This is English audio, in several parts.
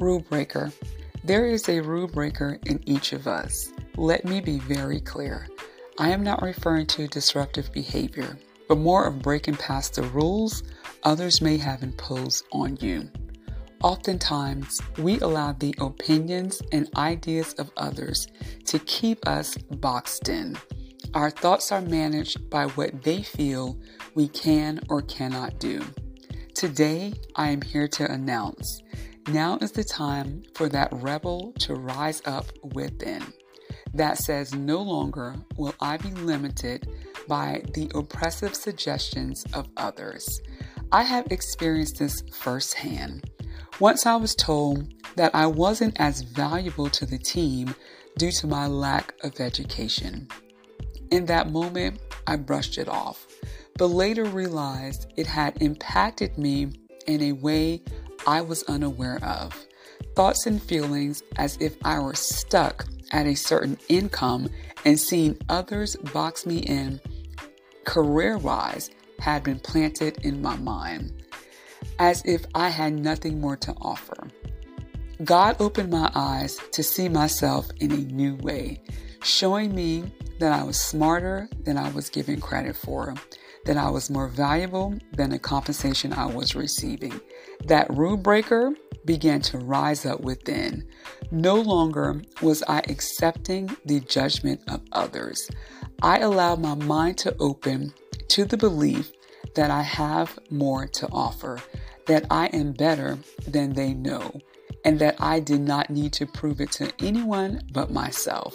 Rule breaker. There is a rule breaker in each of us. Let me be very clear. I am not referring to disruptive behavior, but more of breaking past the rules others may have imposed on you. Oftentimes, we allow the opinions and ideas of others to keep us boxed in. Our thoughts are managed by what they feel we can or cannot do. Today, I am here to announce now is the time for that rebel to rise up within. That says, no longer will I be limited by the oppressive suggestions of others. I have experienced this firsthand. Once I was told that I wasn't as valuable to the team due to my lack of education. In that moment, I brushed it off, but later realized it had impacted me in a way I was unaware of. Thoughts and feelings as if I were stuck at a certain income and seeing others box me in career wise had been planted in my mind as if I had nothing more to offer. God opened my eyes to see myself in a new way, showing me that I was smarter than I was given credit for, that I was more valuable than the compensation I was receiving. That rule breaker began to rise up within. No longer was I accepting the judgment of others. I allowed my mind to open to the belief that I have more to offer, that I am better than they know, and that I did not need to prove it to anyone but myself.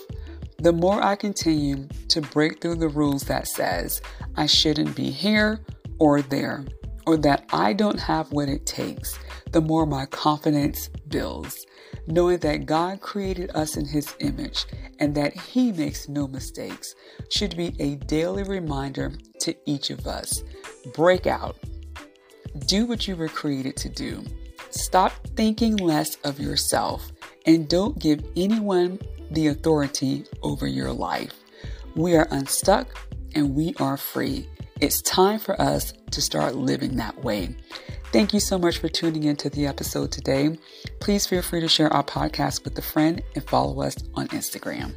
The more I continue to break through the rules that says I shouldn't be here or there, or that I don't have what it takes, the more my confidence builds, knowing that God created us in His image and that He makes no mistakes should be a daily reminder to each of us. Break out do what you were created to do. Stop thinking less of yourself and don't give anyone the authority over your life. We are unstuck and we are free. It's time for us to start living that way. Thank you so much for tuning into the episode today. Please feel free to share our podcast with a friend and follow us on Instagram.